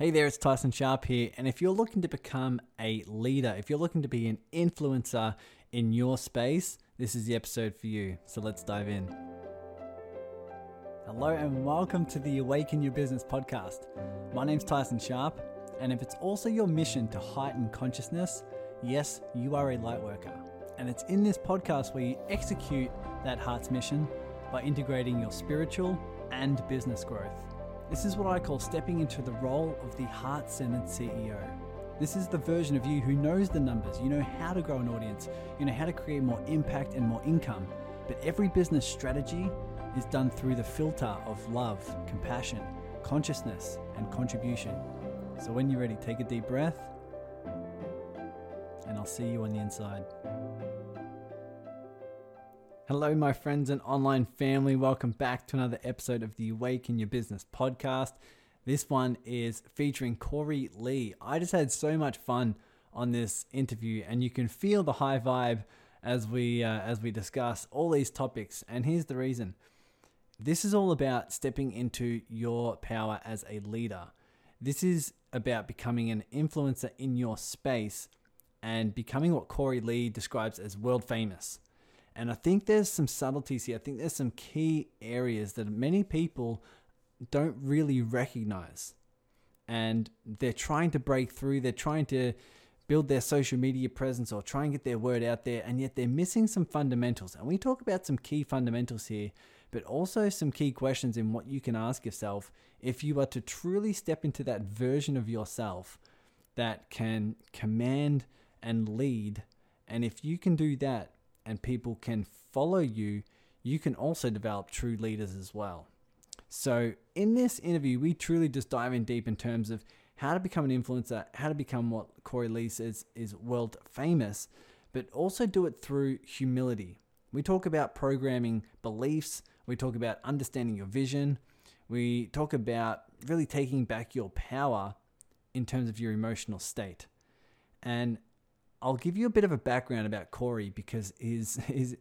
Hey there, it's Tyson Sharp here. And if you're looking to become a leader, if you're looking to be an influencer in your space, this is the episode for you. So let's dive in. Hello, and welcome to the Awaken Your Business podcast. My name's Tyson Sharp. And if it's also your mission to heighten consciousness, yes, you are a light worker. And it's in this podcast where you execute that heart's mission by integrating your spiritual and business growth. This is what I call stepping into the role of the heart centered CEO. This is the version of you who knows the numbers, you know how to grow an audience, you know how to create more impact and more income. But every business strategy is done through the filter of love, compassion, consciousness, and contribution. So when you're ready, take a deep breath, and I'll see you on the inside. Hello, my friends and online family. Welcome back to another episode of the Awaken Your Business podcast. This one is featuring Corey Lee. I just had so much fun on this interview, and you can feel the high vibe as we uh, as we discuss all these topics. And here's the reason: this is all about stepping into your power as a leader. This is about becoming an influencer in your space and becoming what Corey Lee describes as world famous. And I think there's some subtleties here. I think there's some key areas that many people don't really recognize. And they're trying to break through, they're trying to build their social media presence or try and get their word out there, and yet they're missing some fundamentals. And we talk about some key fundamentals here, but also some key questions in what you can ask yourself if you are to truly step into that version of yourself that can command and lead. And if you can do that, and people can follow you, you can also develop true leaders as well. So, in this interview, we truly just dive in deep in terms of how to become an influencer, how to become what Corey Lee says is world famous, but also do it through humility. We talk about programming beliefs, we talk about understanding your vision, we talk about really taking back your power in terms of your emotional state. And I'll give you a bit of a background about Corey because his his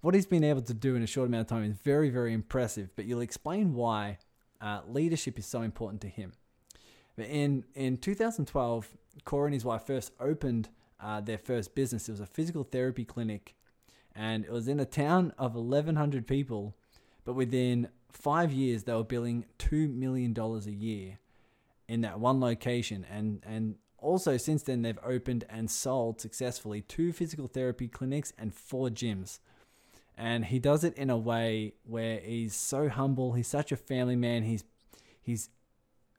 what he's been able to do in a short amount of time is very very impressive. But you'll explain why uh, leadership is so important to him. In in 2012, Corey and his wife first opened uh, their first business. It was a physical therapy clinic, and it was in a town of 1,100 people. But within five years, they were billing two million dollars a year in that one location, and and also, since then, they've opened and sold successfully two physical therapy clinics and four gyms. And he does it in a way where he's so humble. He's such a family man. He's he's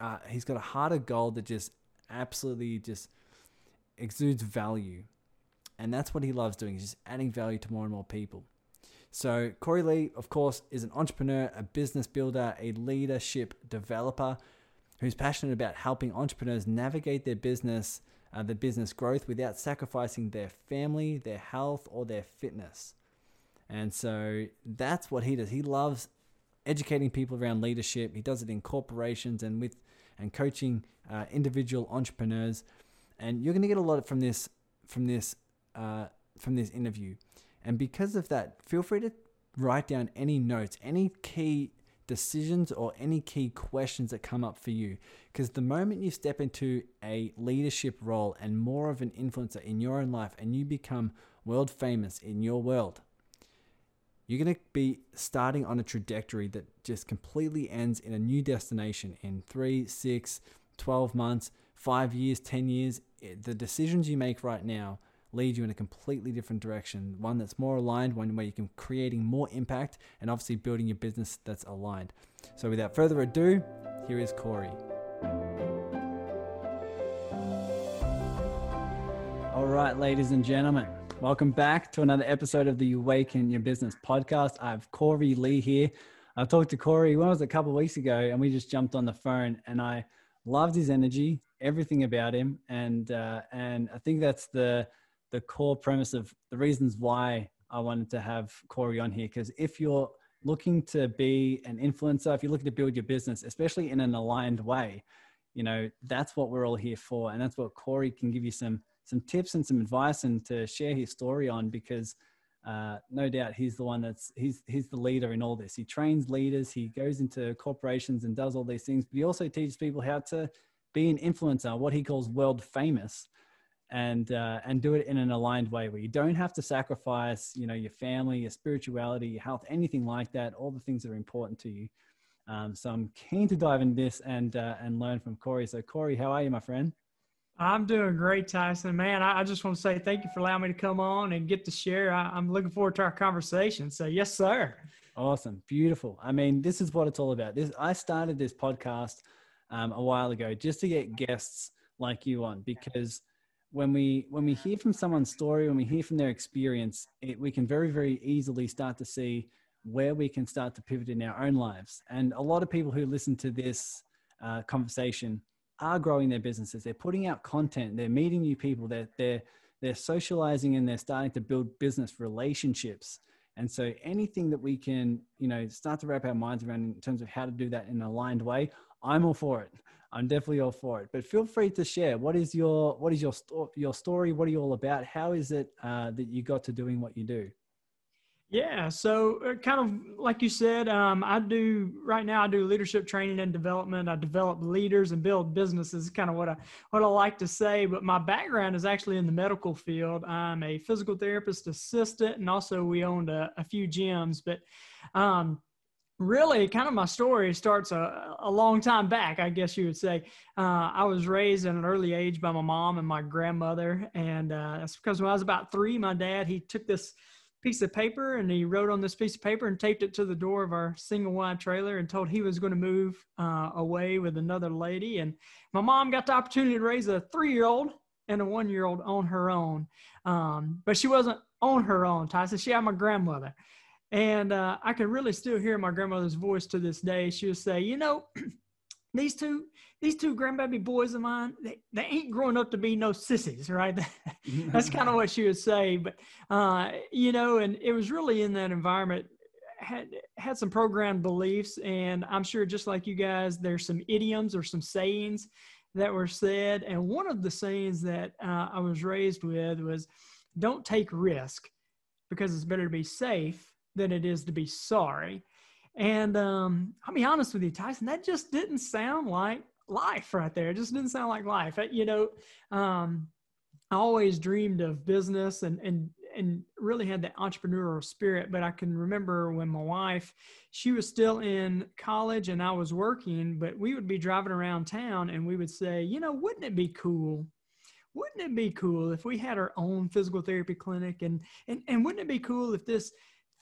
uh, he's got a heart of gold that just absolutely just exudes value, and that's what he loves doing. He's just adding value to more and more people. So Corey Lee, of course, is an entrepreneur, a business builder, a leadership developer who's passionate about helping entrepreneurs navigate their business, uh, their business growth without sacrificing their family, their health, or their fitness. And so that's what he does. He loves educating people around leadership. He does it in corporations and with and coaching uh, individual entrepreneurs. And you're going to get a lot from this from this uh, from this interview. And because of that, feel free to write down any notes, any key decisions or any key questions that come up for you. Because the moment you step into a leadership role and more of an influencer in your own life and you become world famous in your world, you're going to be starting on a trajectory that just completely ends in a new destination in three, six, 12 months, five years, 10 years. The decisions you make right now lead you in a completely different direction, one that's more aligned, one where you can creating more impact and obviously building your business that's aligned. So without further ado, here is Corey. All right, ladies and gentlemen, welcome back to another episode of the Awaken Your Business podcast. I have Corey Lee here. I talked to Corey, when was a couple weeks ago, and we just jumped on the phone and I loved his energy, everything about him. And, uh, and I think that's the, the core premise of the reasons why I wanted to have Corey on here. Because if you're looking to be an influencer, if you're looking to build your business, especially in an aligned way, you know that's what we're all here for, and that's what Corey can give you some some tips and some advice and to share his story on because. Uh, no doubt he's the one that's he's he's the leader in all this. He trains leaders, he goes into corporations and does all these things, but he also teaches people how to be an influencer, what he calls world famous, and uh, and do it in an aligned way where you don't have to sacrifice, you know, your family, your spirituality, your health, anything like that. All the things that are important to you. Um, so I'm keen to dive into this and uh, and learn from Corey. So Corey, how are you, my friend? I'm doing great, Tyson. Man, I, I, just want to say thank you for allowing me to come on and get to share. I, am looking forward to our conversation. So, yes, sir. Awesome, beautiful. I mean, this is what it's all about. This I started this podcast um, a while ago just to get guests like you on because when we when we hear from someone's story, when we hear from their experience, it, we can very very easily start to see where we can start to pivot in our own lives. And a lot of people who listen to this uh, conversation are growing their businesses. They're putting out content. They're meeting new people. They're they're they're socializing and they're starting to build business relationships. And so anything that we can, you know, start to wrap our minds around in terms of how to do that in an aligned way, I'm all for it. I'm definitely all for it. But feel free to share. What is your what is your sto- your story? What are you all about? How is it uh, that you got to doing what you do? Yeah, so uh, kind of like you said, um, I do right now. I do leadership training and development. I develop leaders and build businesses. Kind of what I what I like to say. But my background is actually in the medical field. I'm a physical therapist assistant, and also we owned a, a few gyms. But um, really, kind of my story starts a, a long time back. I guess you would say. Uh, I was raised at an early age by my mom and my grandmother, and uh, that's because when I was about three, my dad he took this piece of paper and he wrote on this piece of paper and taped it to the door of our single wide trailer and told he was going to move uh, away with another lady. And my mom got the opportunity to raise a three year old and a one year old on her own. Um, but she wasn't on her own, Tyson. She had my grandmother. And uh, I can really still hear my grandmother's voice to this day. She would say, You know, these two these two grandbaby boys of mine they, they ain't growing up to be no sissies right? That's kind of what she would say. But uh, you know and it was really in that environment had had some programmed beliefs. And i'm sure just like you guys there's some idioms or some sayings that were said. And one of the sayings that uh, i was raised with was don't take risk because it's better to be safe than it is to be sorry and um, I'll be honest with you, Tyson, that just didn't sound like life right there. It just didn't sound like life. You know, um, I always dreamed of business and and and really had that entrepreneurial spirit. But I can remember when my wife, she was still in college and I was working, but we would be driving around town and we would say, you know, wouldn't it be cool wouldn't it be cool if we had our own physical therapy clinic and and and wouldn't it be cool if this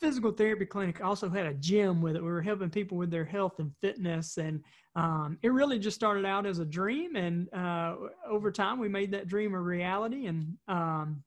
physical therapy clinic also had a gym with it. We were helping people with their health and fitness, and um, it really just started out as a dream. And uh, over time, we made that dream a reality. And um,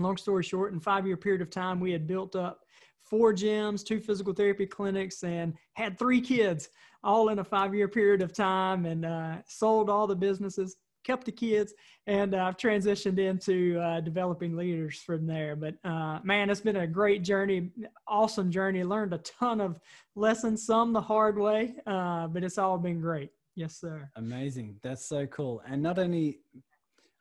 long story short, in five year period of time, we had built up four gyms, two physical therapy clinics, and had three kids all in a five year period of time, and uh, sold all the businesses kept the kids, and I've transitioned into uh, developing leaders from there. But uh, man, it's been a great journey, awesome journey. Learned a ton of lessons, some the hard way, uh, but it's all been great. Yes, sir. Amazing. That's so cool. And not only,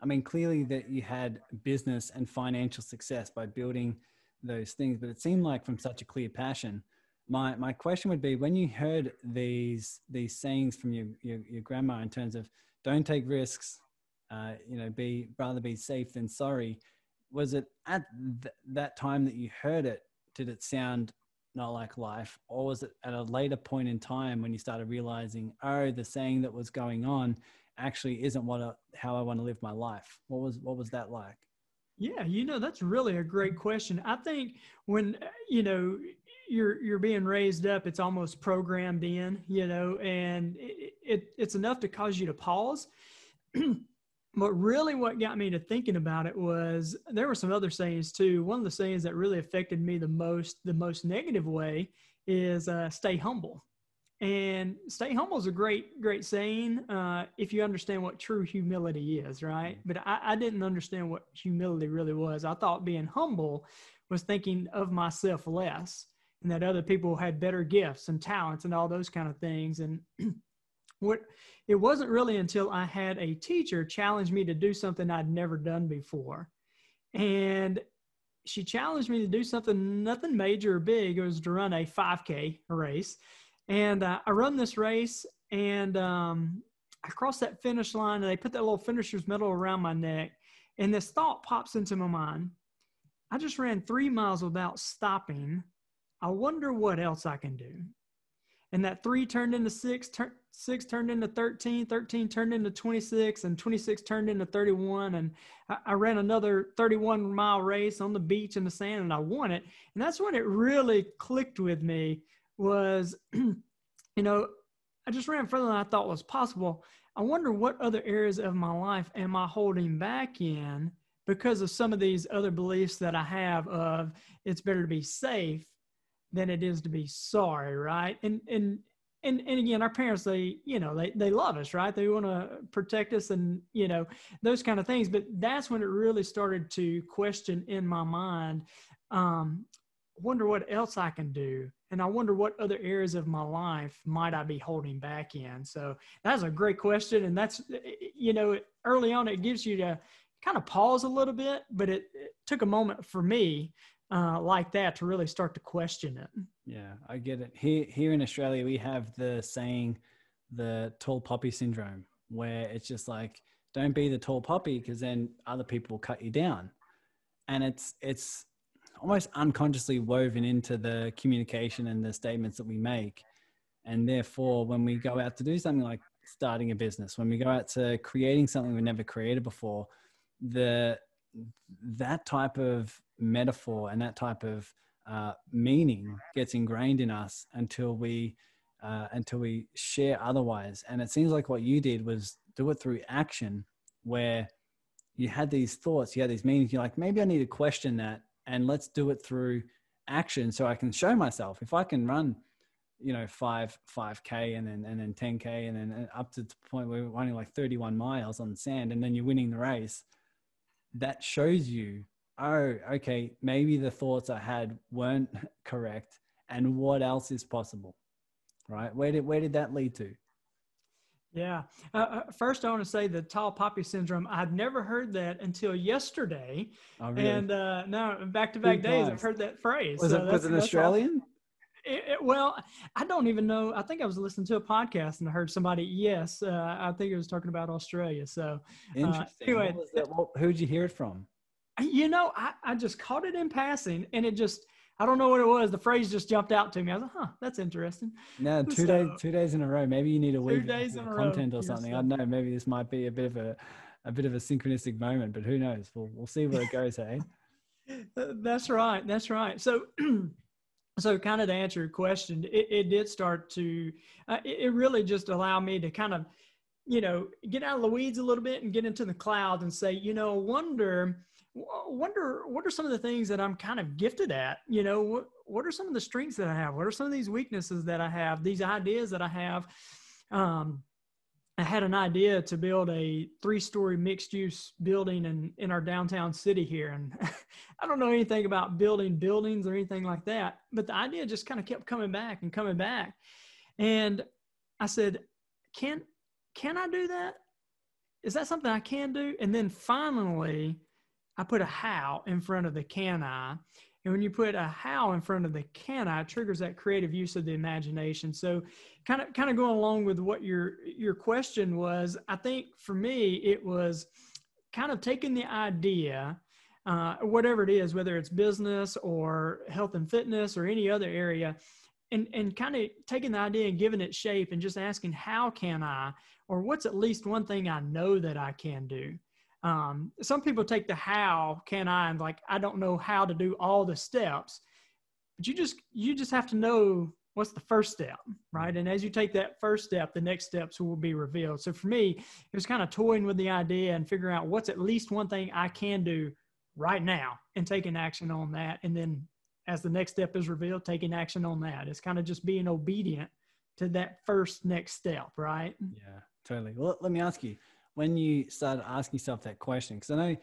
I mean, clearly that you had business and financial success by building those things, but it seemed like from such a clear passion. My, my question would be when you heard these these sayings from your, your, your grandma in terms of don't take risks uh, you know be rather be safe than sorry. Was it at th- that time that you heard it did it sound not like life? Or was it at a later point in time when you started realizing oh the saying that was going on actually isn't what how i want to live my life? What was what was that like yeah you know that's really a great question. I think when you know you're you're being raised up it's almost programmed in you know and it, it it's enough to cause you to pause. But really what got me to thinking about it was there were some other sayings too. One of the sayings that really affected me the most the most negative way is uh, stay humble and stay humble is a great great saying uh, if you understand what true humility is right but I, I didn't understand what humility really was i thought being humble was thinking of myself less and that other people had better gifts and talents and all those kind of things. And what it wasn't really until I had a teacher challenge me to do something I'd never done before. And she challenged me to do something, nothing major or big. It was to run a 5K race. And uh, I run this race and um, I cross that finish line and they put that little finisher's medal around my neck. And this thought pops into my mind. I just ran three miles without stopping. I wonder what else I can do. And that three turned into six, tur- six turned into 13, 13 turned into 26, and 26 turned into 31. And I, I ran another 31 mile race on the beach in the sand and I won it. And that's when it really clicked with me was, you know, I just ran further than I thought was possible. I wonder what other areas of my life am I holding back in because of some of these other beliefs that I have of it's better to be safe than it is to be sorry, right? And and and and again, our parents they you know they they love us, right? They want to protect us and you know those kind of things. But that's when it really started to question in my mind. Um, wonder what else I can do and I wonder what other areas of my life might I be holding back in. So that's a great question, and that's you know early on it gives you to kind of pause a little bit, but it, it took a moment for me uh, like that to really start to question it. Yeah, I get it. Here here in Australia, we have the saying, the tall poppy syndrome, where it's just like don't be the tall poppy because then other people will cut you down, and it's it's almost unconsciously woven into the communication and the statements that we make. And therefore, when we go out to do something like starting a business, when we go out to creating something we never created before, the that type of metaphor and that type of uh, meaning gets ingrained in us until we uh, until we share otherwise. And it seems like what you did was do it through action, where you had these thoughts, you had these meanings. You're like, maybe I need to question that and let's do it through action so I can show myself. If I can run, you know, five, 5K and then, and then 10K and then uh, up to the point where we're running like 31 miles on sand and then you're winning the race, that shows you, oh, okay, maybe the thoughts I had weren't correct and what else is possible, right? Where did, where did that lead to? Yeah. Uh, uh, first, I want to say the tall poppy syndrome. I'd never heard that until yesterday. Oh, really? And uh, now, back to back days, I've heard that phrase. Was so it was it Australian? It, it, well, I don't even know. I think I was listening to a podcast and I heard somebody. Yes, uh, I think it was talking about Australia. So, uh, interesting. anyway, who'd you hear it from? You know, I, I just caught it in passing, and it just I don't know what it was. The phrase just jumped out to me. I was like, huh, that's interesting. No, two so, days, two days in a row. Maybe you need a week days in a content row. or something. Yes, I don't know. Maybe this might be a bit of a, a bit of a synchronistic moment, but who knows? We'll, we'll see where it goes. hey. That's right. That's right. So, so kind of to answer your question, it, it did start to, uh, it, it really just allowed me to kind of, you know, get out of the weeds a little bit and get into the clouds and say, you know, wonder wonder what are some of the things that I'm kind of gifted at? You know, what, what are some of the strengths that I have? What are some of these weaknesses that I have? These ideas that I have. Um, I had an idea to build a three-story mixed-use building in in our downtown city here, and I don't know anything about building buildings or anything like that. But the idea just kind of kept coming back and coming back, and I said, "Can can I do that? Is that something I can do?" And then finally, I put a how in front of the can I. And when you put a how in front of the can I, triggers that creative use of the imagination. So kind of kind of going along with what your your question was, I think for me it was kind of taking the idea, uh, whatever it is, whether it's business or health and fitness or any other area, and and kind of taking the idea and giving it shape and just asking how can I or what's at least one thing I know that I can do um, some people take the how can I and like I don't know how to do all the steps, but you just you just have to know what's the first step, right? And as you take that first step, the next steps will be revealed. So for me, it was kind of toying with the idea and figuring out what's at least one thing I can do right now and taking action on that. And then as the next step is revealed, taking action on that. It's kind of just being obedient to that first next step, right? Yeah, totally. Well, let me ask you when you started asking yourself that question, because I know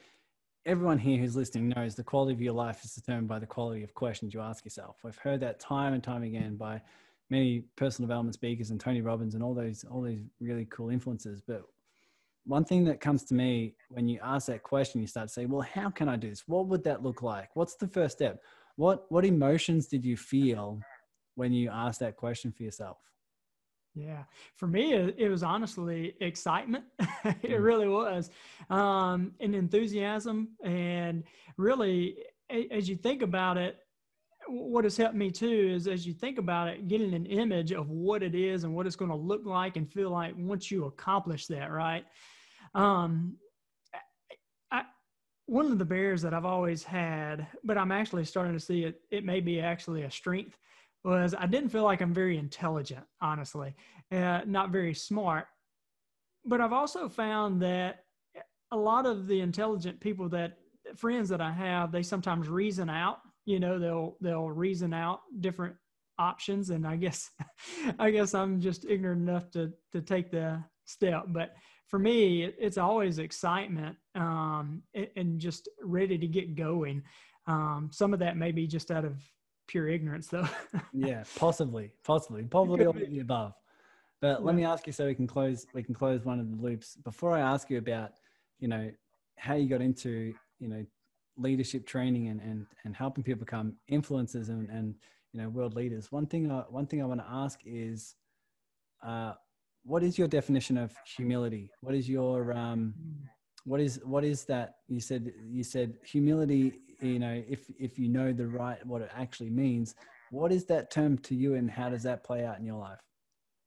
everyone here who's listening knows the quality of your life is determined by the quality of questions you ask yourself. We've heard that time and time again by many personal development speakers and Tony Robbins and all those all these really cool influences. But one thing that comes to me when you ask that question, you start to say, "Well, how can I do this? What would that look like? What's the first step? What what emotions did you feel when you asked that question for yourself?" Yeah, for me, it, was honestly excitement. it mm. really was, um, and enthusiasm, and really, as you think about it, what has helped me too is as you think about it, getting an image of what it is and what it's going to look like and feel like once you accomplish that, right? Um, I, one of the barriers that I've always had, but I'm actually starting to see it, it may be actually a strength, was I didn't feel like I'm very intelligent, honestly, uh, not very smart. But I've also found that a lot of the intelligent people that friends that I have, they sometimes reason out you know they'll they'll reason out different options. And i guess i guess i'm just ignorant enough to to take the step. But for me it's always excitement um, and just ready to get going. Um, some of that may be just out of pure ignorance though. Yeah possibly possibly probably all of the above. But yeah. let me ask you so we can close we can close one of the loops. Before i ask you about you know how you got into you know leadership training and, and, and helping people become influencers and, and you know world leaders one thing I, one thing i want to ask is uh, what is your definition of humility? What is your um, what is what is that? You said you said humility you know if if you know the right what it actually means what is that term to you and how does that play out in your life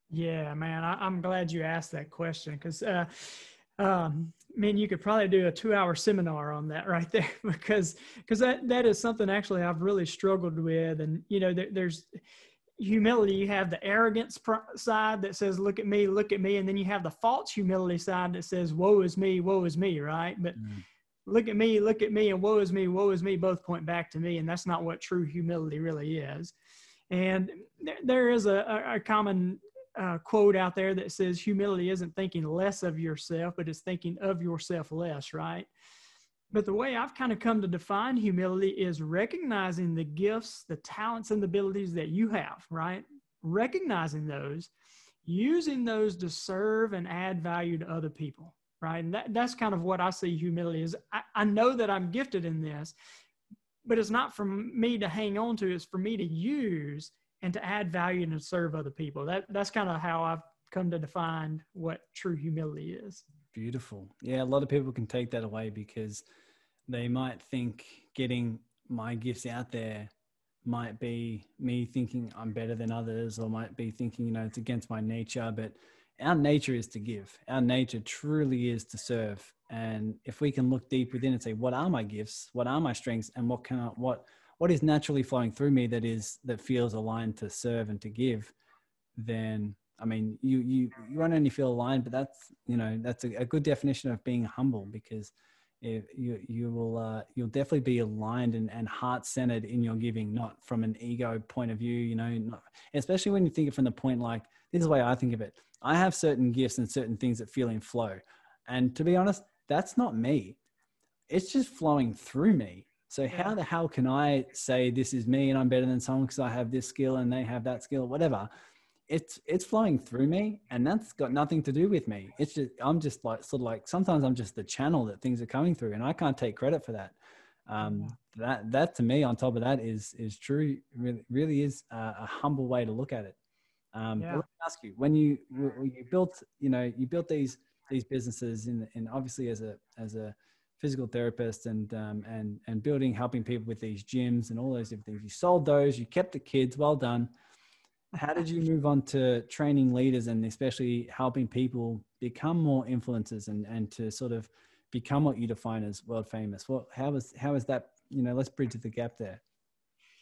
yeah man I, am glad you asked that question because uh, um, I mean, you could probably do a two-hour seminar on that right there because because that that is something actually I've really struggled with, and you know, there, there's humility. You have the arrogance side that says, "Look at me, look at me," and then you have the false humility side that says, "Woe is me, woe is me," right? But mm. Look at me, look at me, and woe is me, woe is me, both point back to me, and that's not what true humility really is. And there is a, a common uh, quote out there that says humility isn't thinking less of yourself, but it's thinking of yourself less, right? But the way I've kind of come to define humility is recognizing the gifts, the talents, and the abilities that you have, right? Recognizing those, using those to serve and add value to other people, right? And that, that's kind of what I see humility is. I, I know that I'm gifted in this, but it's not for me to hang on to, it's for me to use and to add value and to serve other people. That that's kind of how I've come to define what true humility is. Beautiful. Yeah, a lot of people can take that away because they might think getting my gifts out there might be me thinking I'm better than others, or might be thinking, you know, it's against my nature. But our nature is to give. Our nature truly is to serve. And if we can look deep within and say, what are my gifts? What are my strengths? And what can I, what what is naturally flowing through me that is that feels aligned to serve and to give then i mean you you you won't only feel aligned but that's you know that's a, a good definition of being humble because you you will uh, you'll definitely be aligned and, and heart centered in your giving not from an ego point of view you know not, especially when you think it from the point like this is the way i think of it. I have certain gifts and certain things that feel in flow. And to be honest that's not me. It's just flowing through me. So how the hell can I say this is me and I'm better than someone because I have this skill and they have that skill, whatever? It's it's flowing through me, and that's got nothing to do with me. It's just I'm just like sort of like sometimes I'm just the channel that things are coming through, and I can't take credit for that. Um, that that to me, on top of that, is is true. Really, really is a, a humble way to look at it. Um, yeah. let me ask you: when you when you built, you know, you built these these businesses, in, and obviously as a as a physical therapist and um, and and building, helping people with these gyms and all those different things. You sold those. You kept the kids. Well done. How did you move on to training leaders and especially helping people become more influencers and and to sort of become what you define as world famous? Well, how was how was that? You know, let's bridge the gap there.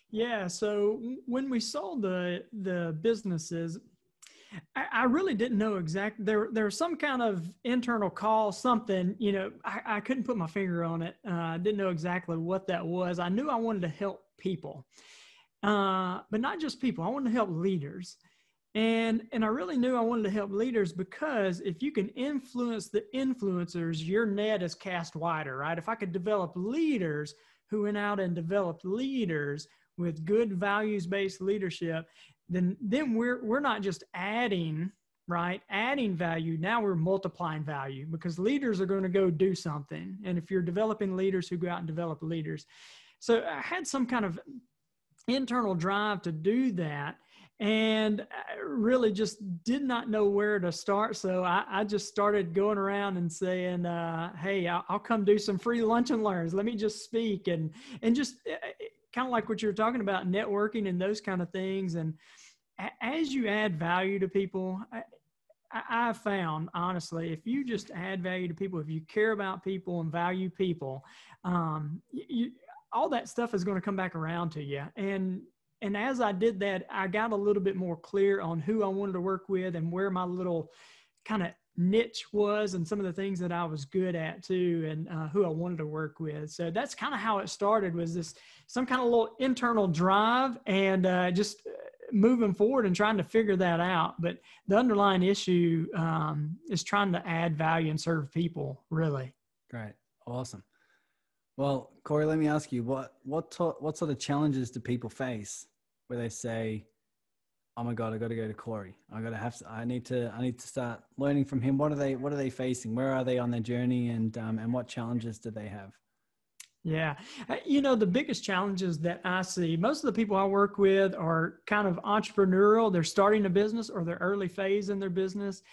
Yeah. So when we sold the the businesses, I, I really didn't know exactly. There, there was some kind of internal call, something. You know, I, I couldn't put my finger on it. Uh, I didn't know exactly what that was. I knew I wanted to help people, uh, but not just people. I wanted to help leaders, and and I really knew I wanted to help leaders because if you can influence the influencers, your net is cast wider, right? If I could develop leaders who went out and developed leaders with good values based leadership then then we're we're not just adding right adding value now we're multiplying value because leaders are going to go do something and if you're developing leaders who go out and develop leaders so i had some kind of internal drive to do that and I really just did not know where to start. So I, I just started going around and saying, uh, "Hey, I'll, come do some free lunch and learns. Let me just speak and and just uh, kind of like what you were talking about, networking and those kind of things. And as you add value to people, I, I found honestly, if you just add value to people, if you care about people and value people, um, you, all that stuff is going to come back around to you. And and as I did that, I got a little bit more clear on who I wanted to work with and where my little kind of niche was and some of the things that I was good at too and uh, who I wanted to work with. So that's kind of how it started was this some kind of little internal drive and uh, just uh, moving forward and trying to figure that out. But the underlying issue um, is trying to add value and serve people really. Great. Awesome. Well, Corey, let me ask you what what to, what sort of challenges do people face where they say, "Oh my God, I got to go to Corey. I got to have. I need to. I need to start learning from him. What are they What are they facing? Where are they on their journey? And um, and what challenges do they have?" Yeah. Uh, you know, the biggest challenges that I see, most of the people I work with are kind of entrepreneurial. They're starting a business or they're early phase in their business.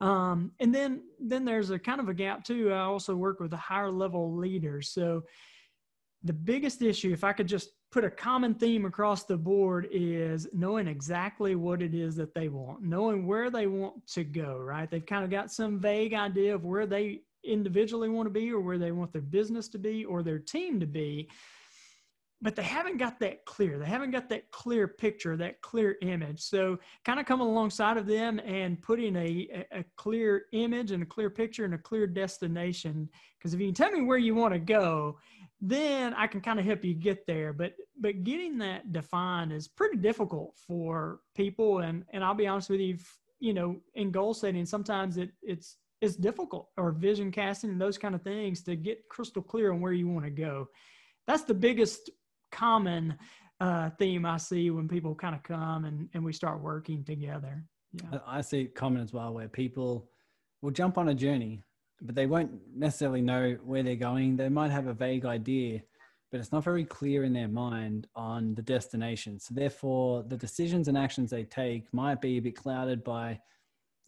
Um, and then, then there's a kind of a gap too. I also work with the higher level leaders. So the biggest issue, if I could just put a common theme across the board is knowing exactly what it is that they want, knowing where they want to go, right? They've kind of got some vague idea of where they individually want to be or where they want their business to be or their team to be but they haven't got that clear. They haven't got that clear picture that clear image. So kind of coming alongside of them and putting a, a clear image and a clear picture and a clear destination. Because if you can tell me where you want to go then i can kind of help you get there. But but getting that defined is pretty difficult for people. And and i'll be honest with you you know in goal setting sometimes it it's it's difficult or vision casting and those kind of things to get crystal clear on where you want to go. That's the biggest common uh, theme i see when people kind of come and, and we start working together. Yeah. i see it common as well where people will jump on a journey but they won't necessarily know where they're going. They might have a vague idea but it's not very clear in their mind on the destination. So therefore the decisions and actions they take might be a bit clouded by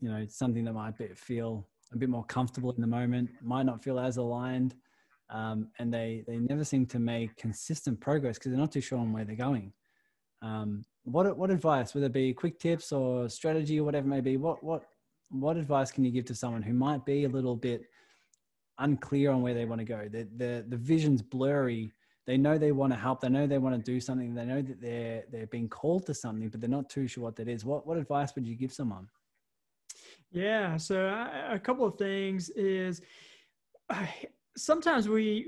you know something that might be, feel a bit more comfortable in the moment, might not feel as aligned, um, and they they never seem to make consistent progress because they're not too sure on where they're going. Um, what what advice, whether it be quick tips or strategy or whatever it may be, what what what advice can you give to someone who might be a little bit unclear on where they want to go? The the the vision's blurry. They know they want to help. They know they want to do something. They know that they're they're being called to something, but they're not too sure what that is. What what advice would you give someone? Yeah. So I, a couple of things is uh, sometimes we,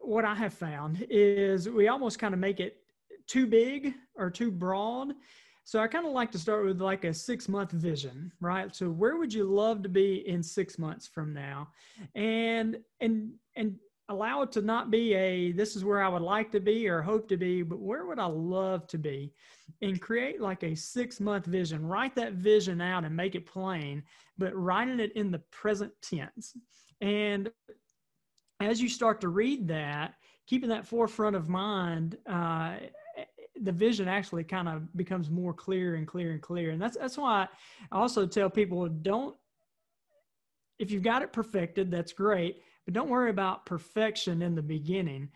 what I have found is we almost kind of make it too big or too broad. So I kind of like to start with like a six month vision, right? So where would you love to be in six months from now? And, and, and allow it to not be a this is where I would like to be or hope to be, but where would I love to be? And create like a six month vision. Write that vision out and make it plain, but writing it in the present tense. And as you start to read that, keeping that forefront of mind, uh, the vision actually kind of becomes more clear and clear and clear. And that's that's why I also tell people don't if you've got it perfected, that's great but don't worry about perfection in the beginning.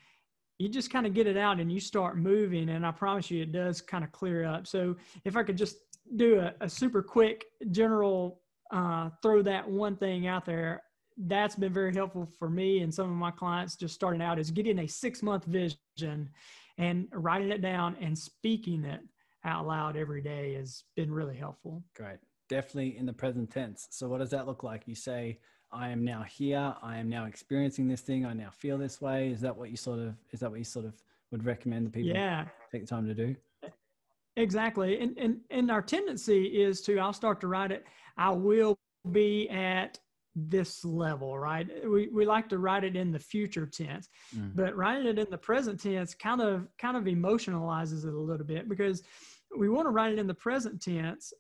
You just kind of get it out and you start moving, and I promise you it does kind of clear up. So if I could just do a, a super quick general uh, throw that one thing out there, that's been very helpful for me and some of my clients just starting out is getting a six month vision and writing it down and speaking it out loud every day has been really helpful. Great. Definitely in the present tense. So, what does that look like? You say, I am now here. I am now experiencing this thing. I now feel this way. Is that what you sort of is that what you sort of would recommend the people yeah. take the time to do? Exactly. And and and our tendency is to I'll start to write it, I will be at this level, right? We we like to write it in the future tense. Mm. But writing it in the present tense kind of kind of emotionalizes it a little bit because we want to write it in the present tense,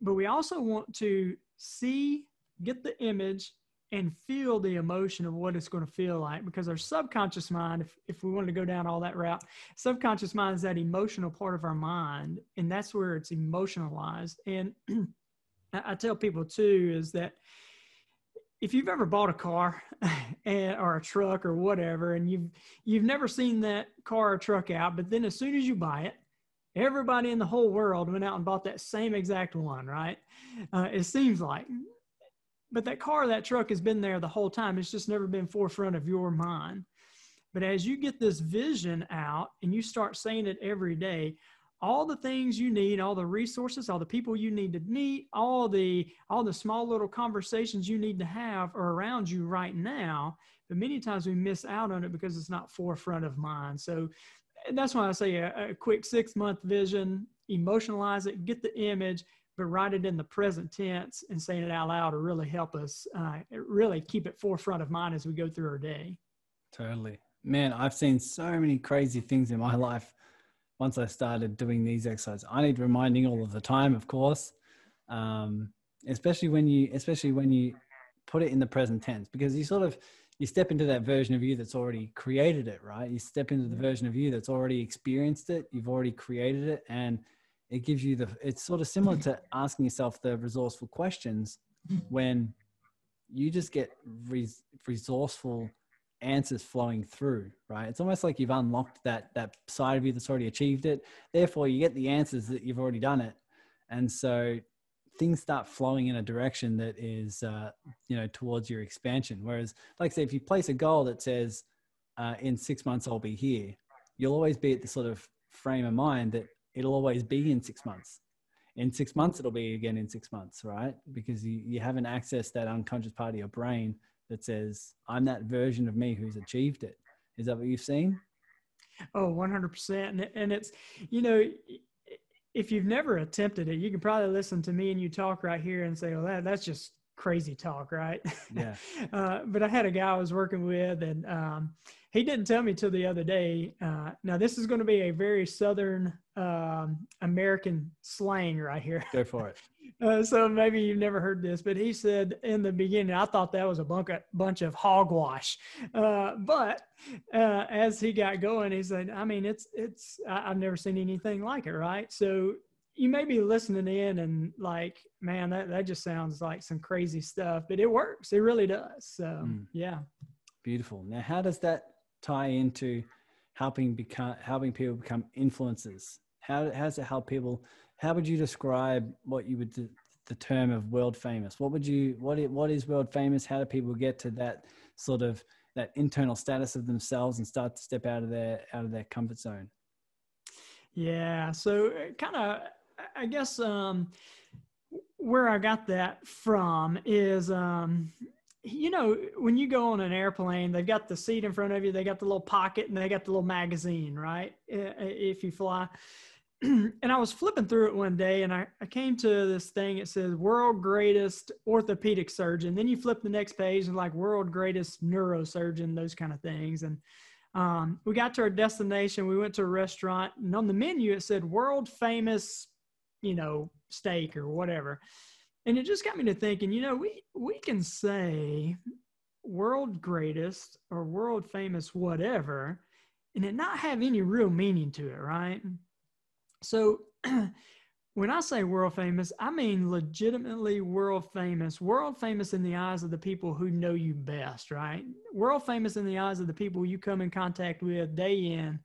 but we also want to see, get the image, and feel the emotion of what it's going to feel like because our subconscious mind if, if we wanted to go down all that route subconscious mind is that emotional part of our mind and that's where it's emotionalized. And I, tell people too is that if you've ever bought a car and, or a truck or whatever and you've you've never seen that car or truck out but then as soon as you buy it everybody in the whole world went out and bought that same exact one right? Uh, it seems like but that car, that truck has been there the whole time. It's just never been forefront of your mind. But as you get this vision out and you start saying it every day, all the things you need, all the resources, all the people you need to meet, all the all the small little conversations you need to have are around you right now. But many times we miss out on it because it's not forefront of mind. So that's why I say a, a quick six month vision, emotionalize it, get the image, but write it in the present tense and saying it out loud will really help us uh, really keep it forefront of mind as we go through our day. Totally. Man, I've seen so many crazy things in my life once I started doing these exercises. I need reminding all of the time, of course. Um, especially when you especially when you put it in the present tense because you sort of you step into that version of you that's already created it right you step into the version of you that's already experienced it you've already created it and it gives you the it's sort of similar to asking yourself the resourceful questions when you just get res, resourceful answers flowing through right? It's almost like you've unlocked that that side of you that's already achieved it. Therefore you get the answers that you've already done it. And so things start flowing in a direction that is uh, you know towards your expansion. Whereas like I say if you place a goal that says uh, in six months i'll be here you'll always be at the sort of frame of mind that it'll always be in six months. In six months, it'll be again in six months, right? Because you, you haven't accessed that unconscious part of your brain that says, I'm that version of me who's achieved it. Is that what you've seen? Oh, 100%. And it's, you know, if you've never attempted it, you can probably listen to me and you talk right here and say, well, that, that's just crazy talk, right? Yeah. uh, but I had a guy I was working with, and um, he didn't tell me till the other day. Uh, now, this is going to be a very Southern um, American slang right here. Go for it. Uh, so maybe you've never heard this, but he said in the beginning, I thought that was a bunch of, bunch of hogwash. Uh, but uh, as he got going, he said, I mean, it's, it's, I, have never seen anything like it. Right. So you may be listening in and like, man, that, that just sounds like some crazy stuff, but it works. It really does. So mm. yeah. Beautiful. Now, how does that tie into helping become, helping people become influencers? How, does it help people? How would you describe what you would, the, the term of world famous? What would you, what What is world famous? How do people get to that sort of, that internal status of themselves and start to step out of their, out of their comfort zone? Yeah. So uh, kind of I guess um, where I got that from is, um, you know, when you go on an airplane, they've got the seat in front of you, they got the little pocket, and they got the little magazine, right? If you fly. and I was flipping through it one day and I, I came to this thing. It says world greatest orthopedic surgeon. Then you flip the next page and like world greatest neurosurgeon, those kind of things. And um, we got to our destination. We went to a restaurant and on the menu it said world famous you know, steak or whatever. And it just got me to thinking, you know, we, we can say world greatest or world famous whatever and it not have any real meaning to it, right? So when I say world famous, I mean legitimately world famous, world famous in the eyes of the people who know you best, right? World famous in the eyes of the people you come in contact with day in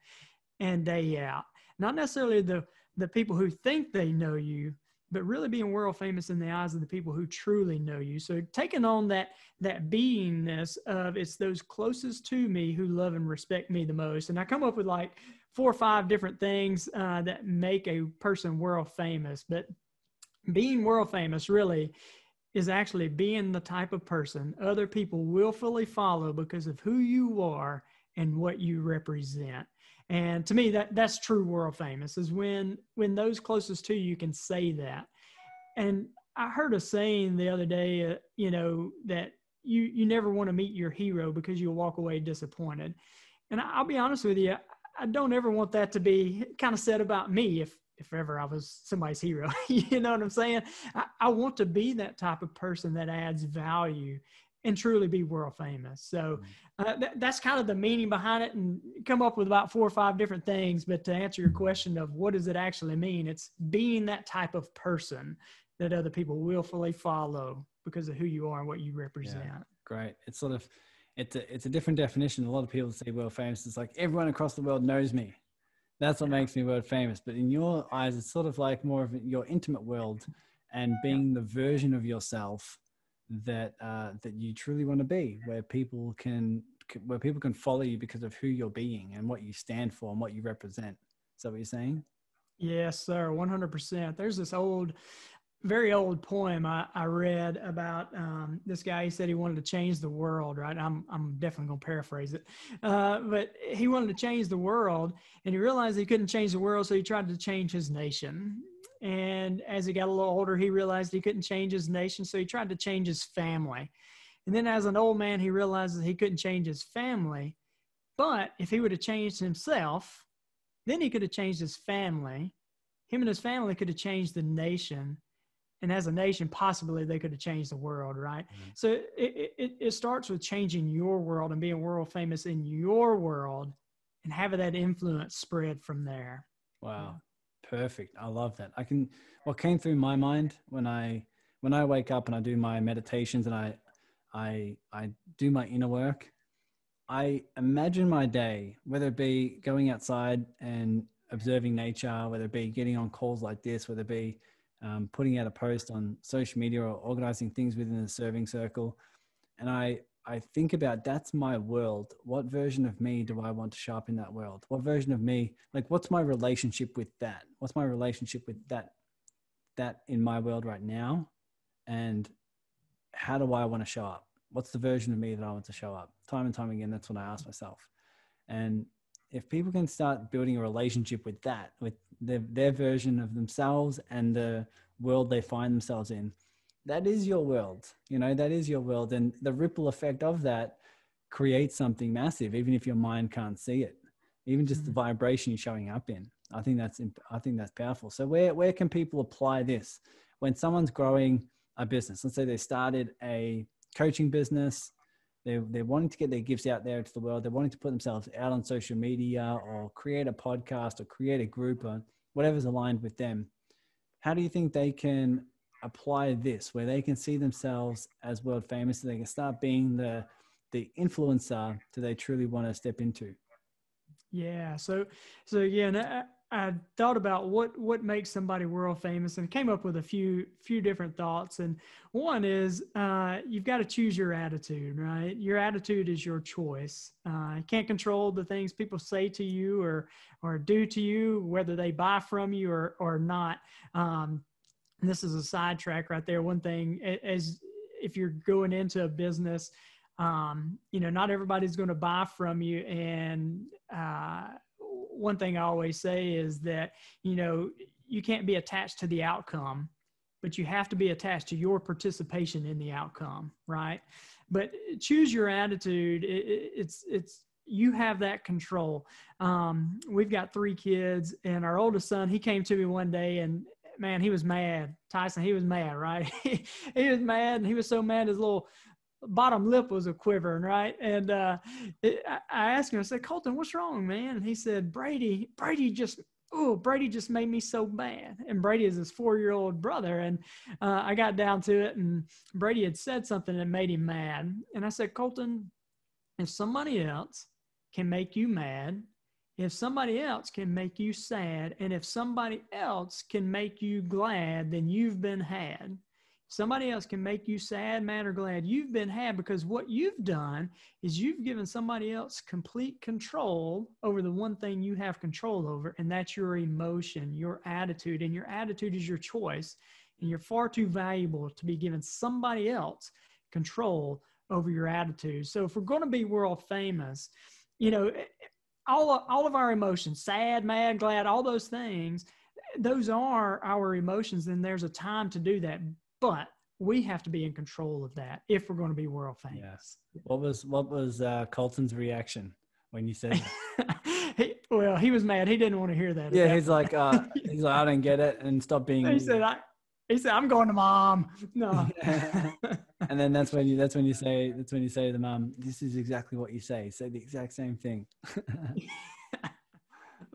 and day out. Not necessarily the the people who think they know you, but really being world famous in the eyes of the people who truly know you. So taking on that that beingness of it's those closest to me who love and respect me the most. And I come up with like four or five different things uh, that make a person world famous. But being world famous really is actually being the type of person other people willfully follow because of who you are and what you represent. And to me, that that's true world famous is when when those closest to you can say that. And I heard a saying the other day, uh, you know, that you you never want to meet your hero because you'll walk away disappointed. And I'll be honest with you, I don't ever want that to be kind of said about me if if ever I was somebody's hero. you know what I'm saying? I, I want to be that type of person that adds value and truly be world famous. So Mm. uh, th- that's kind of the meaning behind it, and come up with about four or five different things. But to answer your question of what does it actually mean, it's being that type of person that other people willfully follow because of who you are and what you represent. Great. It's sort of it's a it's a different definition. A lot of people say world famous. It's like everyone across the world knows me. That's what makes me world famous. But in your eyes, it's sort of like more of your intimate world and being the version of yourself that uh, that you truly want to be, where people can where people can follow you because of who you're being and what you stand for and what you represent. Is that what you're saying? Yes, sir, 100%. There's this old, very old poem I, I read about um, this guy. He said he wanted to change the world, right? I'm, I'm definitely to paraphrase it. Uh, but he wanted to change the world and he realized he couldn't change the world, so he tried to change his nation. And as he got a little older, he realized he couldn't change his nation, so he tried to change his family. And then as an old man, he realized that he couldn't change his family. But if he would have changed himself, then he could have changed his family. Him and his family could have changed the nation. And as a nation, possibly they could have changed the world, right? Mhm. So it, it, it starts with changing your world and being world famous in your world and having that influence spread from there. Wow. Perfect. I love that. I can what came through my mind when I when I wake up and I do my meditations and I I I do my inner work, I imagine my day, whether it be going outside and observing nature, whether it be getting on calls like this, whether it be um, putting out a post on social media or organizing things within the serving circle. And I, I think about that's my world. What version of me do I want to show up in that world? What version of me, like what's my relationship with that? What's my relationship with that, that in my world right now? And how do I want to show up? What's the version of me that I want to show up? Time and time again, that's what I ask myself. And if people can start building a relationship with that, with their, their version of themselves and the world they find themselves in, that is your world. You know, that is your world. And the ripple effect of that creates something massive, even if your mind can't see it, even just the mm. vibration you're showing up in. I think that's, I think that's powerful. So where, where can people apply this? When someone's growing a business, let's say they started a coaching business, they're, they're wanting to get their gifts out there to the world. They're wanting to put themselves out on social media or create a podcast or create a group or whatever's aligned with them. How do you think they can apply this where they can see themselves as world famous so they can start being the, the influencer that they truly want to step into? Yeah. So, so again, I, I thought about what what makes somebody world famous, and came up with a few few different thoughts. And one is uh, you've got to choose your attitude, right? Your attitude is your choice. Uh, you can't control the things people say to you or or do to you, whether they buy from you or or not. Um, and this is a sidetrack right there. One thing as if you're going into a business um, you know, not everybody's going to buy from you. And uh, one thing I always say is that, you know, you can't be attached to the outcome, but you have to be attached to your participation in the outcome, right? But choose your attitude. It, it, it's, it's, you have that control. Um, we've got three kids, and our oldest son, he came to me one day and man, he was mad. Tyson, he was mad, right? he was mad, and he was so mad his little bottom lip was a quivering, right? And uh, it, I asked him, I said, Colton, what's wrong, man? And he said, Brady, Brady just, oh, Brady just made me so mad. And Brady is his four year old brother. And uh, I got down to it, and Brady had said something that made him mad. And I said, Colton, if somebody else can make you mad, if somebody else can make you sad, and if somebody else can make you glad, then you've been had somebody else can make you sad, mad, or glad. You've been had because what you've done is you've given somebody else complete control over the one thing you have control over, and that's your emotion, your attitude. And your attitude is your choice. And you're far too valuable to be given somebody else control over your attitude. So if we're going to be world famous, you know, all, all of our emotions, sad, mad, glad, all those things, those are our emotions. And there's a time to do that but we have to be in control of that if we're going to be world famous. Yeah. What was what was uh, Colton's reaction when you said? he, well, he was mad. He didn't want to hear that. Yeah, he's like, uh, he's like, I don't get it, and stop being. He said, I. He said, "I'm going to mom." No. and then that's when you that's when you say that's when you say to the mum, "This is exactly what you say. Say the exact same thing."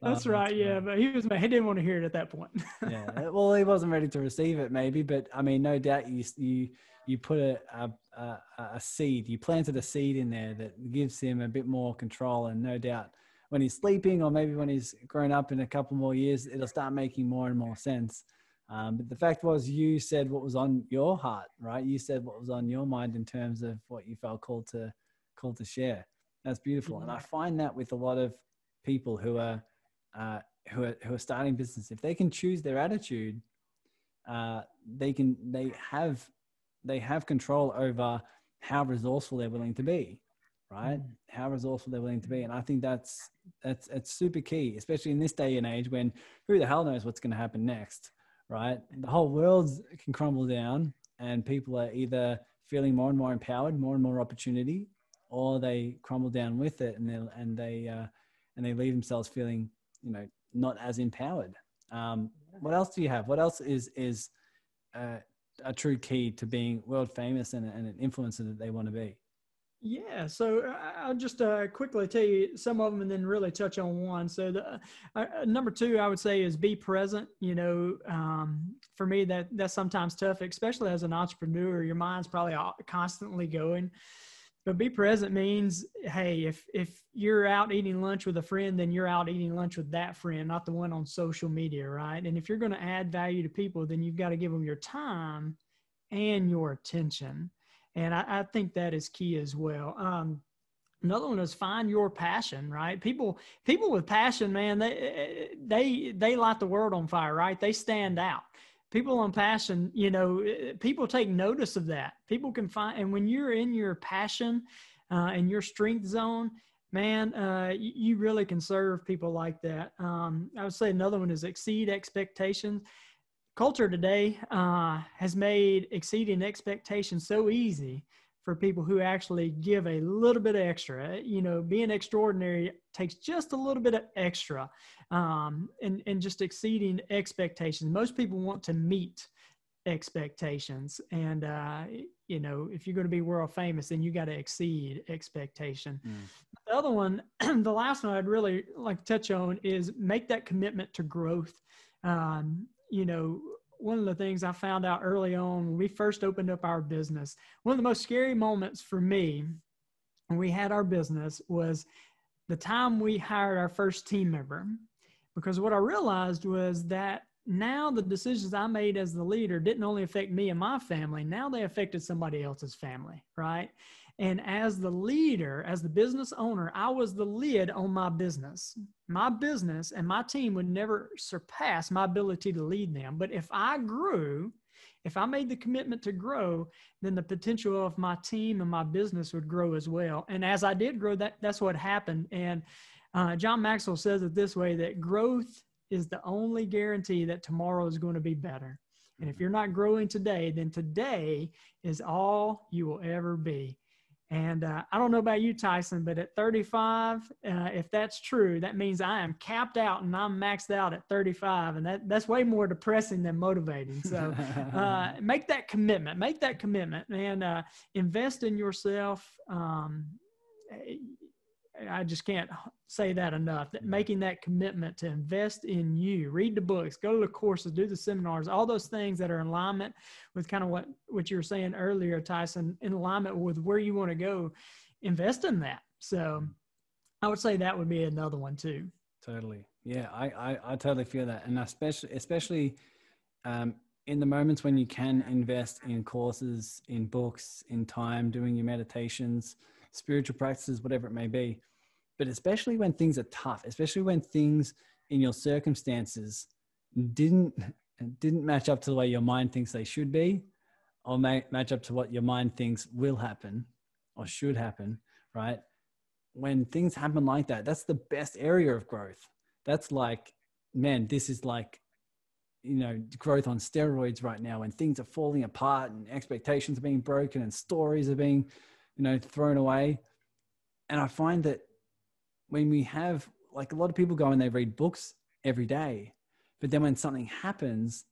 that's um, right. Yeah, but he was he didn't want to hear it at that point. yeah, well, he wasn't ready to receive it, maybe. But I mean, no doubt you you you put a, a, a, a seed, you planted a seed in there that gives him a bit more control, and no doubt when he's sleeping or maybe when he's grown up in a couple more years, it'll start making more and more sense. Um, but the fact was, you said what was on your heart, right? You said what was on your mind in terms of what you felt called to called to share. That's beautiful, and I find that with a lot of people who are uh, who are who are starting business, if they can choose their attitude, uh, they can they have they have control over how resourceful they're willing to be right mm. how resourceful they're willing to be and i think that's that's it's super key especially in this day and age when who the hell knows what's going to happen next right? The whole world can crumble down and people are either feeling more and more empowered more and more opportunity or they crumble down with it and they and they uh, and they leave themselves feeling you know not as empowered. Um, what else do you have? What else is is uh, a true key to being world famous and, and an influencer that they want to be yeah, so uh, I'll just uh, quickly tell you some of them and then really touch on one. So the uh, uh, number two, I would say, is be present. You know, um, for me, that that's sometimes tough, especially as an entrepreneur. Your mind's probably constantly going. But be present means, hey, if if you're out eating lunch with a friend, then you're out eating lunch with that friend, not the one on social media, right? And if you're going to add value to people, then you've got to give them your time and your attention and I, I think that is key as well. Um, another one is find your passion right? People people with passion man they they they light the world on fire right? They stand out. People on passion you know people take notice of that. People can find and when you're in your passion uh, and your strength zone man uh, you, you, really can serve people like that. Um, i would say another one is exceed expectations culture today uh, has made exceeding expectations so easy for people who actually give a little bit extra. You know, being extraordinary takes just a little bit of extra um, and, and just exceeding expectations. Most people want to meet expectations. And, uh, you know, if you're going to be world famous, then you got to exceed expectation. Mm. The other one, the last one I'd really like to touch on is make that commitment to growth. Um, you know, one of the things I found out early on when we first opened up our business, one of the most scary moments for me when we had our business was the time we hired our first team member. Because what I realized was that now the decisions I made as the leader didn't only affect me and my family, now they affected somebody else's family, right? And as the leader, as the business owner, I was the lid on my business. My business and my team would never surpass my ability to lead them. But if I grew, if I made the commitment to grow, then the potential of my team and my business would grow as well. And as I did grow, that that's what happened. And uh, John Maxwell says it this way: that growth is the only guarantee that tomorrow is going to be better. And if you're not growing today, then today is all you will ever be. And uh, I don't know about you, Tyson, but at 35, uh, if that's true, that means I am capped out and I'm maxed out at 35. And that, that's way more depressing than motivating. So uh, make that commitment, make that commitment and uh, invest in yourself. Um, I just can't say that enough. That making that commitment to invest in you, read the books, go to the courses, do the seminars, all those things that are in alignment with kind of what what you were saying earlier, Tyson, in alignment with where you want to go, invest in that. So, I would say that would be another one too. Totally, yeah, I I, I totally feel that, and especially especially. Um, in the moments when you can invest in courses, in books, in time, doing your meditations, spiritual practices, whatever it may be. But especially when things are tough, especially when things in your circumstances didn't didn't match up to the way your mind thinks they should be, or may, match up to what your mind thinks will happen or should happen, right? When things happen like that, that's the best area of growth. That's like, man, this is like, you know, growth on steroids right now when things are falling apart and expectations are being broken and stories are being you know, thrown away. And I find that when we have, like a lot of people go and they read books every day, but then when something happens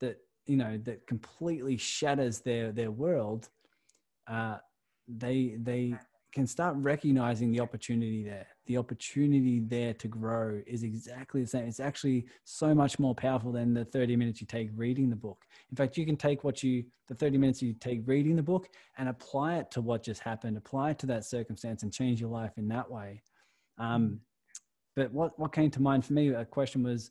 that, you know, that completely shatters their, their world, uh, they they can start recognizing the opportunity there. The opportunity there to grow is exactly the same. It's actually so much more powerful than the 30 minutes you take reading the book. In fact, you can take what you, the 30 minutes you take reading the book and apply it to what just happened, apply it to that circumstance and change your life in that way. Um, but what, what came to mind for me, a question was,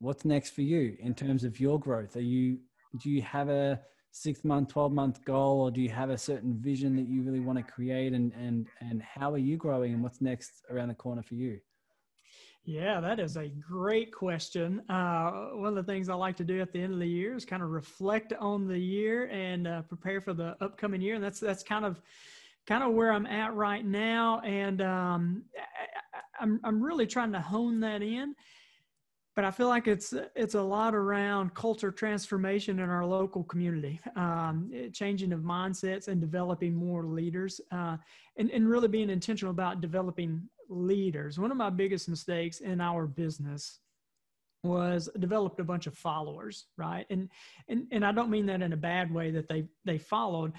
what's next for you in terms of your growth? Are you, do you have a, six month, 12 month goal, or do you have a certain vision that you really want to create? And, and, and how are you growing and what's next around the corner for you? Yeah, that is a great question. Uh, one of the things I like to do at the end of the year is kind of reflect on the year and uh, prepare for the upcoming year. And that's, that's kind of, kind of where I'm at right now. And um, I, I'm, I'm really trying to hone that in but I feel like it's it's a lot around culture transformation in our local community, um, changing of mindsets and developing more leaders, uh, and and really being intentional about developing leaders. One of my biggest mistakes in our business was developed a bunch of followers, right? And and and I don't mean that in a bad way that they they followed,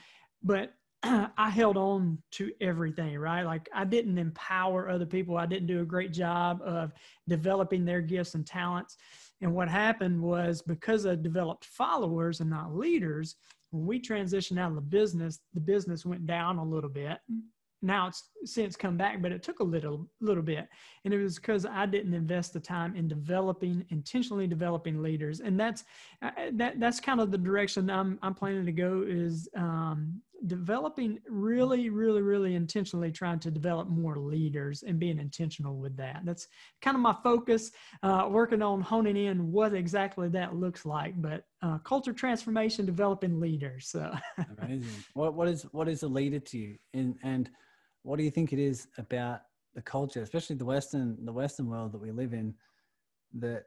but I held on to everything, right? Like I didn't empower other people. I didn't do a great job of developing their gifts and talents. And what happened was because I developed followers and not leaders, when we transitioned out of the business, the business went down a little bit now it's since come back, but it took a little little bit, and it was because I didn't invest the time in developing intentionally developing leaders, and that's uh, that that's kind of the direction I'm I'm planning to go is um, developing really really really intentionally trying to develop more leaders and being intentional with that. That's kind of my focus, uh, working on honing in what exactly that looks like, but uh, culture transformation, developing leaders. So. Amazing. What what is what is a leader to you, and and what do you think it is about the culture, especially the Western the Western world that we live in, that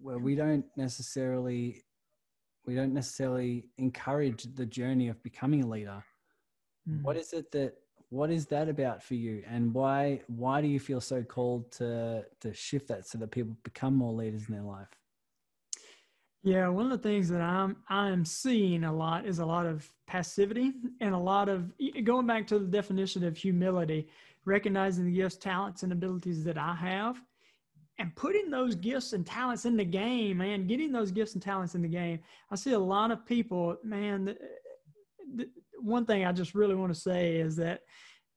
where we don't necessarily we don't necessarily encourage the journey of becoming a leader. Mm. What is it that what is that about for you and why why do you feel so called to to shift that so that people become more leaders in their life yeah, one of the things that I'm I'm seeing a lot is a lot of passivity and a lot of going back to the definition of humility, recognizing the gifts, talents, and abilities that I have, and putting those gifts and talents in the game, man, getting those gifts and talents in the game. I see a lot of people, man. The, the, one thing I just really want to say is that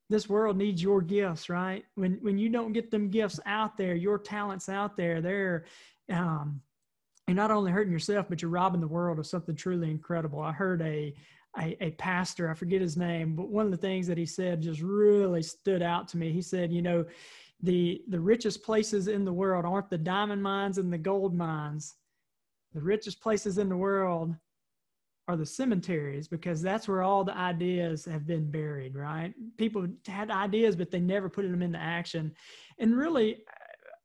this world needs your gifts, right? When when you don't get them gifts out there, your talents out there, they're um, you're not only hurting yourself, but you're robbing the world of something truly incredible. I heard a, a, a pastor, I forget his name, but one of the things that he said just really stood out to me. He said, you know, the the richest places in the world aren't the diamond mines and the gold mines. The richest places in the world are the cemeteries because that's where all the ideas have been buried, right? People had ideas, but they never put them into action. And really,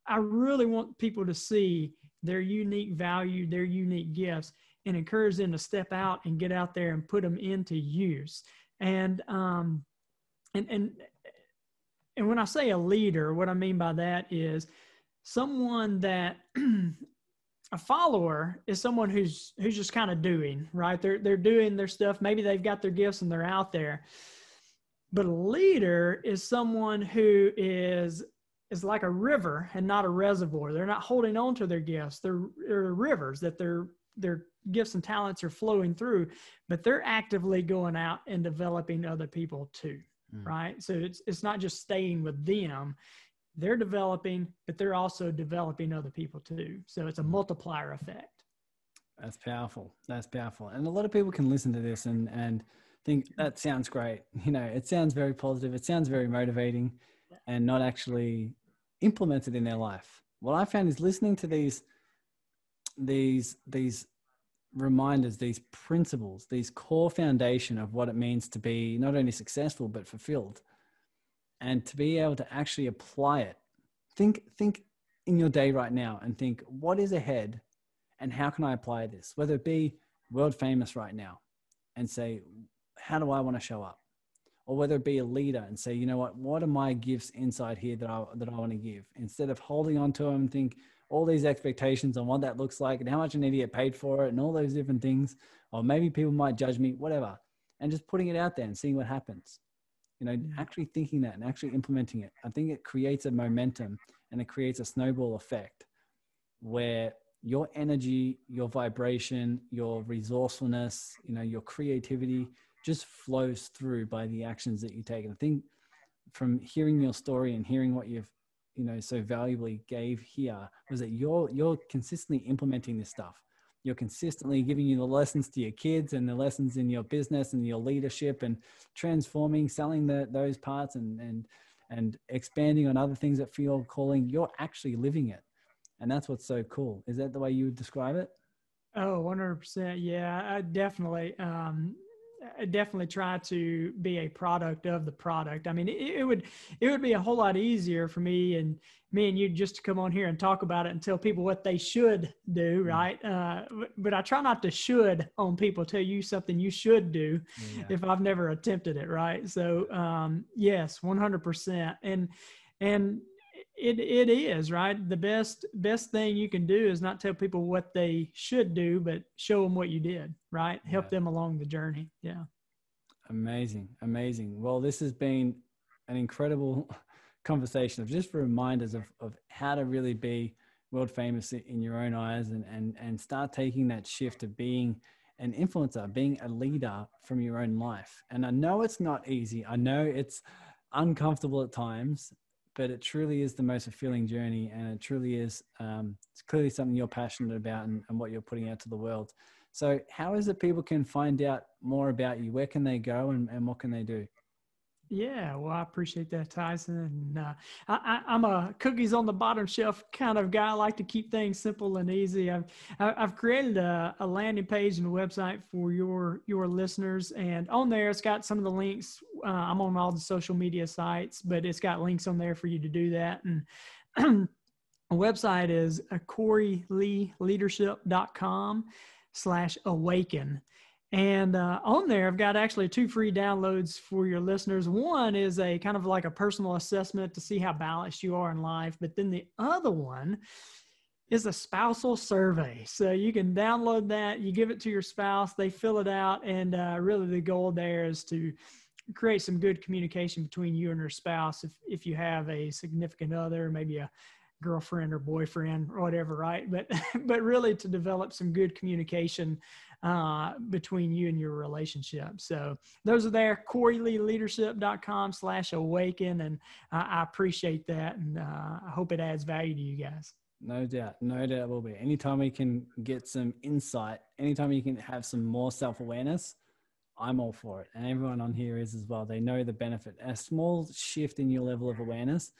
I really want people to see their unique value, their unique gifts, and encourage them to step out and get out there and put them into use. And um, and and and when I say a leader, what I mean by that is someone that a follower is someone who's who's just kind of doing right. They're they're doing their stuff. Maybe they've got their gifts and they're out there. But a leader is someone who is is like a river and not a reservoir. They're not holding on to their gifts. They're, they're rivers that their their gifts and talents are flowing through, but they're actively going out and developing other people too. Mm. Right. So it's it's not just staying with them. They're developing, but they're also developing other people too. So it's a mm. multiplier effect. That's powerful. That's powerful. And a lot of people can listen to this and and think that sounds great. You know, it sounds very positive. It sounds very motivating and not actually implemented in their life. What I found is listening to these these these reminders, these principles, these core foundation of what it means to be not only successful but fulfilled, and to be able to actually apply it. Think think in your day right now and think what is ahead, and how can I apply this? Whether it be world famous right now, and say how do I want to show up? or whether it be a leader and say, you know what, what are my gifts inside here that I that I want to give? Instead of holding on to them think all these expectations on what that looks like and how much I need to get paid for it and all those different things, or maybe people might judge me, whatever. and just putting it out there and seeing what happens. You know, actually thinking that and actually implementing it. I think it creates a momentum and it creates a snowball effect where your energy, your vibration, your resourcefulness, you know, your creativity just flows through by the actions that you take. And I think from hearing your story and hearing what you've, you know, so valuably gave here was that you're you're consistently implementing this stuff. You're consistently giving you the lessons to your kids and the lessons in your business and your leadership and transforming, selling the, those parts and and and expanding on other things that feel calling. You're actually living it and that's what's so cool is that the way you would describe it Oh, 100%. Yeah, I definitely, um, definitely try to be a product of the product. I mean, it, it would, it would be a whole lot easier for me and me and you just to come on here and talk about it and tell people what they should do. Mm. Right. Uh, but- but I try not to should on people tell you something you should do yeah. if I've never attempted it, right? So um, yes, one hundred percent, and and it it is right. The best best thing you can do is not tell people what they should do, but show them what you did, right? Help Yeah. them along the journey. Yeah. amazing amazing well this has been an incredible conversation of just reminders of, of how to really be world famous in your own eyes and, and and start taking that shift of being an influencer being a leader from your own life and i know it's not easy i know it's uncomfortable at times but it truly is the most fulfilling journey and it truly is um, it's clearly something you're passionate about and, and what you're putting out to the world. So how is it people can find out more about you? Where can they go and, and what can they do Yeah, well, I appreciate that, Tyson. And uh, I, I'm a cookies on the bottom shelf kind of guy. I like to keep things simple and easy. I've I've created a, a landing page and a website for your your listeners, and on there it's got some of the links. Uh, I'm on all the social media sites, but it's got links on there for you to do that. And a website is CoreyLeeLeadership.com slash awaken. And uh, on there, I've got actually two free downloads for your listeners. One is a kind of like a personal assessment to see how balanced you are in life. But then the other one is a spousal survey. So you can download that, you give it to your spouse, they fill it out. And uh, really, the goal there is to create some good communication between you and your spouse. If, if you have a significant other, maybe a girlfriend or boyfriend or whatever, right? But, but really to develop some good communication uh, between you and your relationship. So those are there, CoreyLeeLeadership.com slash awaken. And I, appreciate that. And uh, I hope it adds value to you guys. no doubt no doubt will be anytime we can get some insight anytime you can have some more self-awareness i'm all for it and everyone on here is as well they know the benefit a small shift in your level of awareness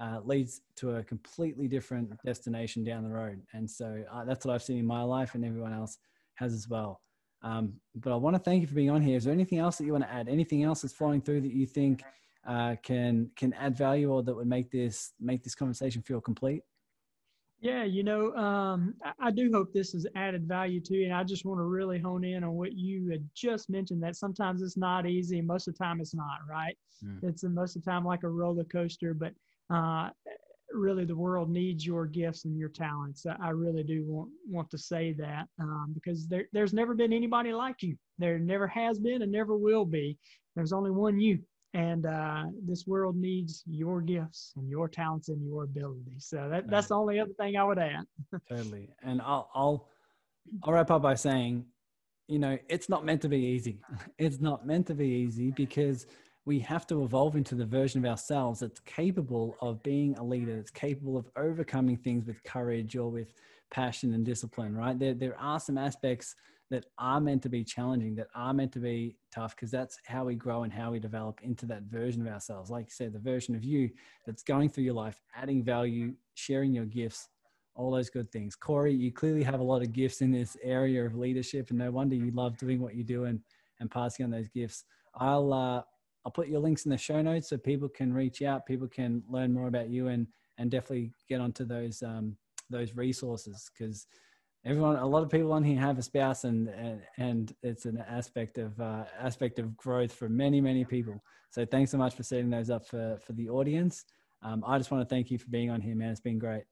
uh, leads to a completely different destination down the road and so uh, that's what i've seen in my life and everyone else has as well um, but i want to thank you for being on here is there anything else that you want to add anything else that's flowing through that you think uh, can can add value or that would make this make this conversation feel complete Yeah, you know, um, I, do hope this has added value to you. And I just want to really hone in on what you had just mentioned that sometimes it's not easy. Most of the time it's not, right? Mm. It's most of the time like a roller coaster, but uh, really the world needs your gifts and your talents. I- really do want, want to say that um, because there, there's never been anybody like you. There never has been and never will be. There's only one you. And uh, this world needs your gifts and your talents and your abilities. So that, that's the only other thing I would add. totally and i'll i'll i'll wrap up by saying you know it's not meant to be easy it's not meant to be easy because we have to evolve into the version of ourselves that's capable of being a leader that's capable of overcoming things with courage or with passion and discipline right there there are some aspects that are meant to be challenging that are meant to be tough because that's how we grow and how we develop into that version of ourselves like you said the version of you that's going through your life adding value sharing your gifts all those good things. Corey, you clearly have a lot of gifts in this area of leadership, and no wonder you love doing what you do and, and passing on those gifts. I'll uh, I'll put your links in the show notes so people can reach out, people can learn more about you, and and definitely get onto those um, those resources because everyone, a lot of people on here have a spouse, and and, and it's an aspect of uh, aspect of growth for many many people. So thanks so much for setting those up for for the audience. Um, I just want to thank you for being on here, man. It's been great.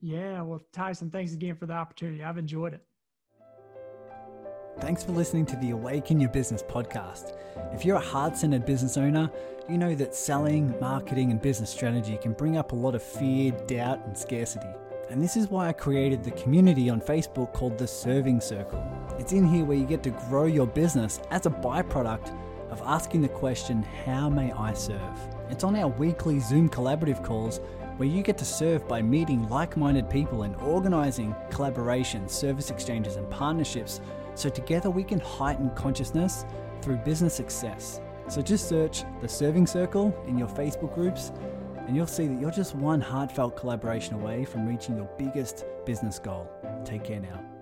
Yeah, well, Tyson, thanks again for the opportunity. I've enjoyed it. Thanks for listening to the Awaken Your Business podcast. If you're a heart centered business owner, you know that selling, marketing, and business strategy can bring up a lot of fear, doubt, and scarcity. And this is why I created the community on Facebook called the Serving Circle. It's in here where you get to grow your business as a byproduct of asking the question, How may I serve? It's on our weekly Zoom collaborative calls where you get to serve by meeting like minded people and organizing collaborations, service exchanges, and partnerships so together we can heighten consciousness through business success. So just search the Serving Circle in your Facebook groups and you'll see that you're just one heartfelt collaboration away from reaching your biggest business goal. Take care now.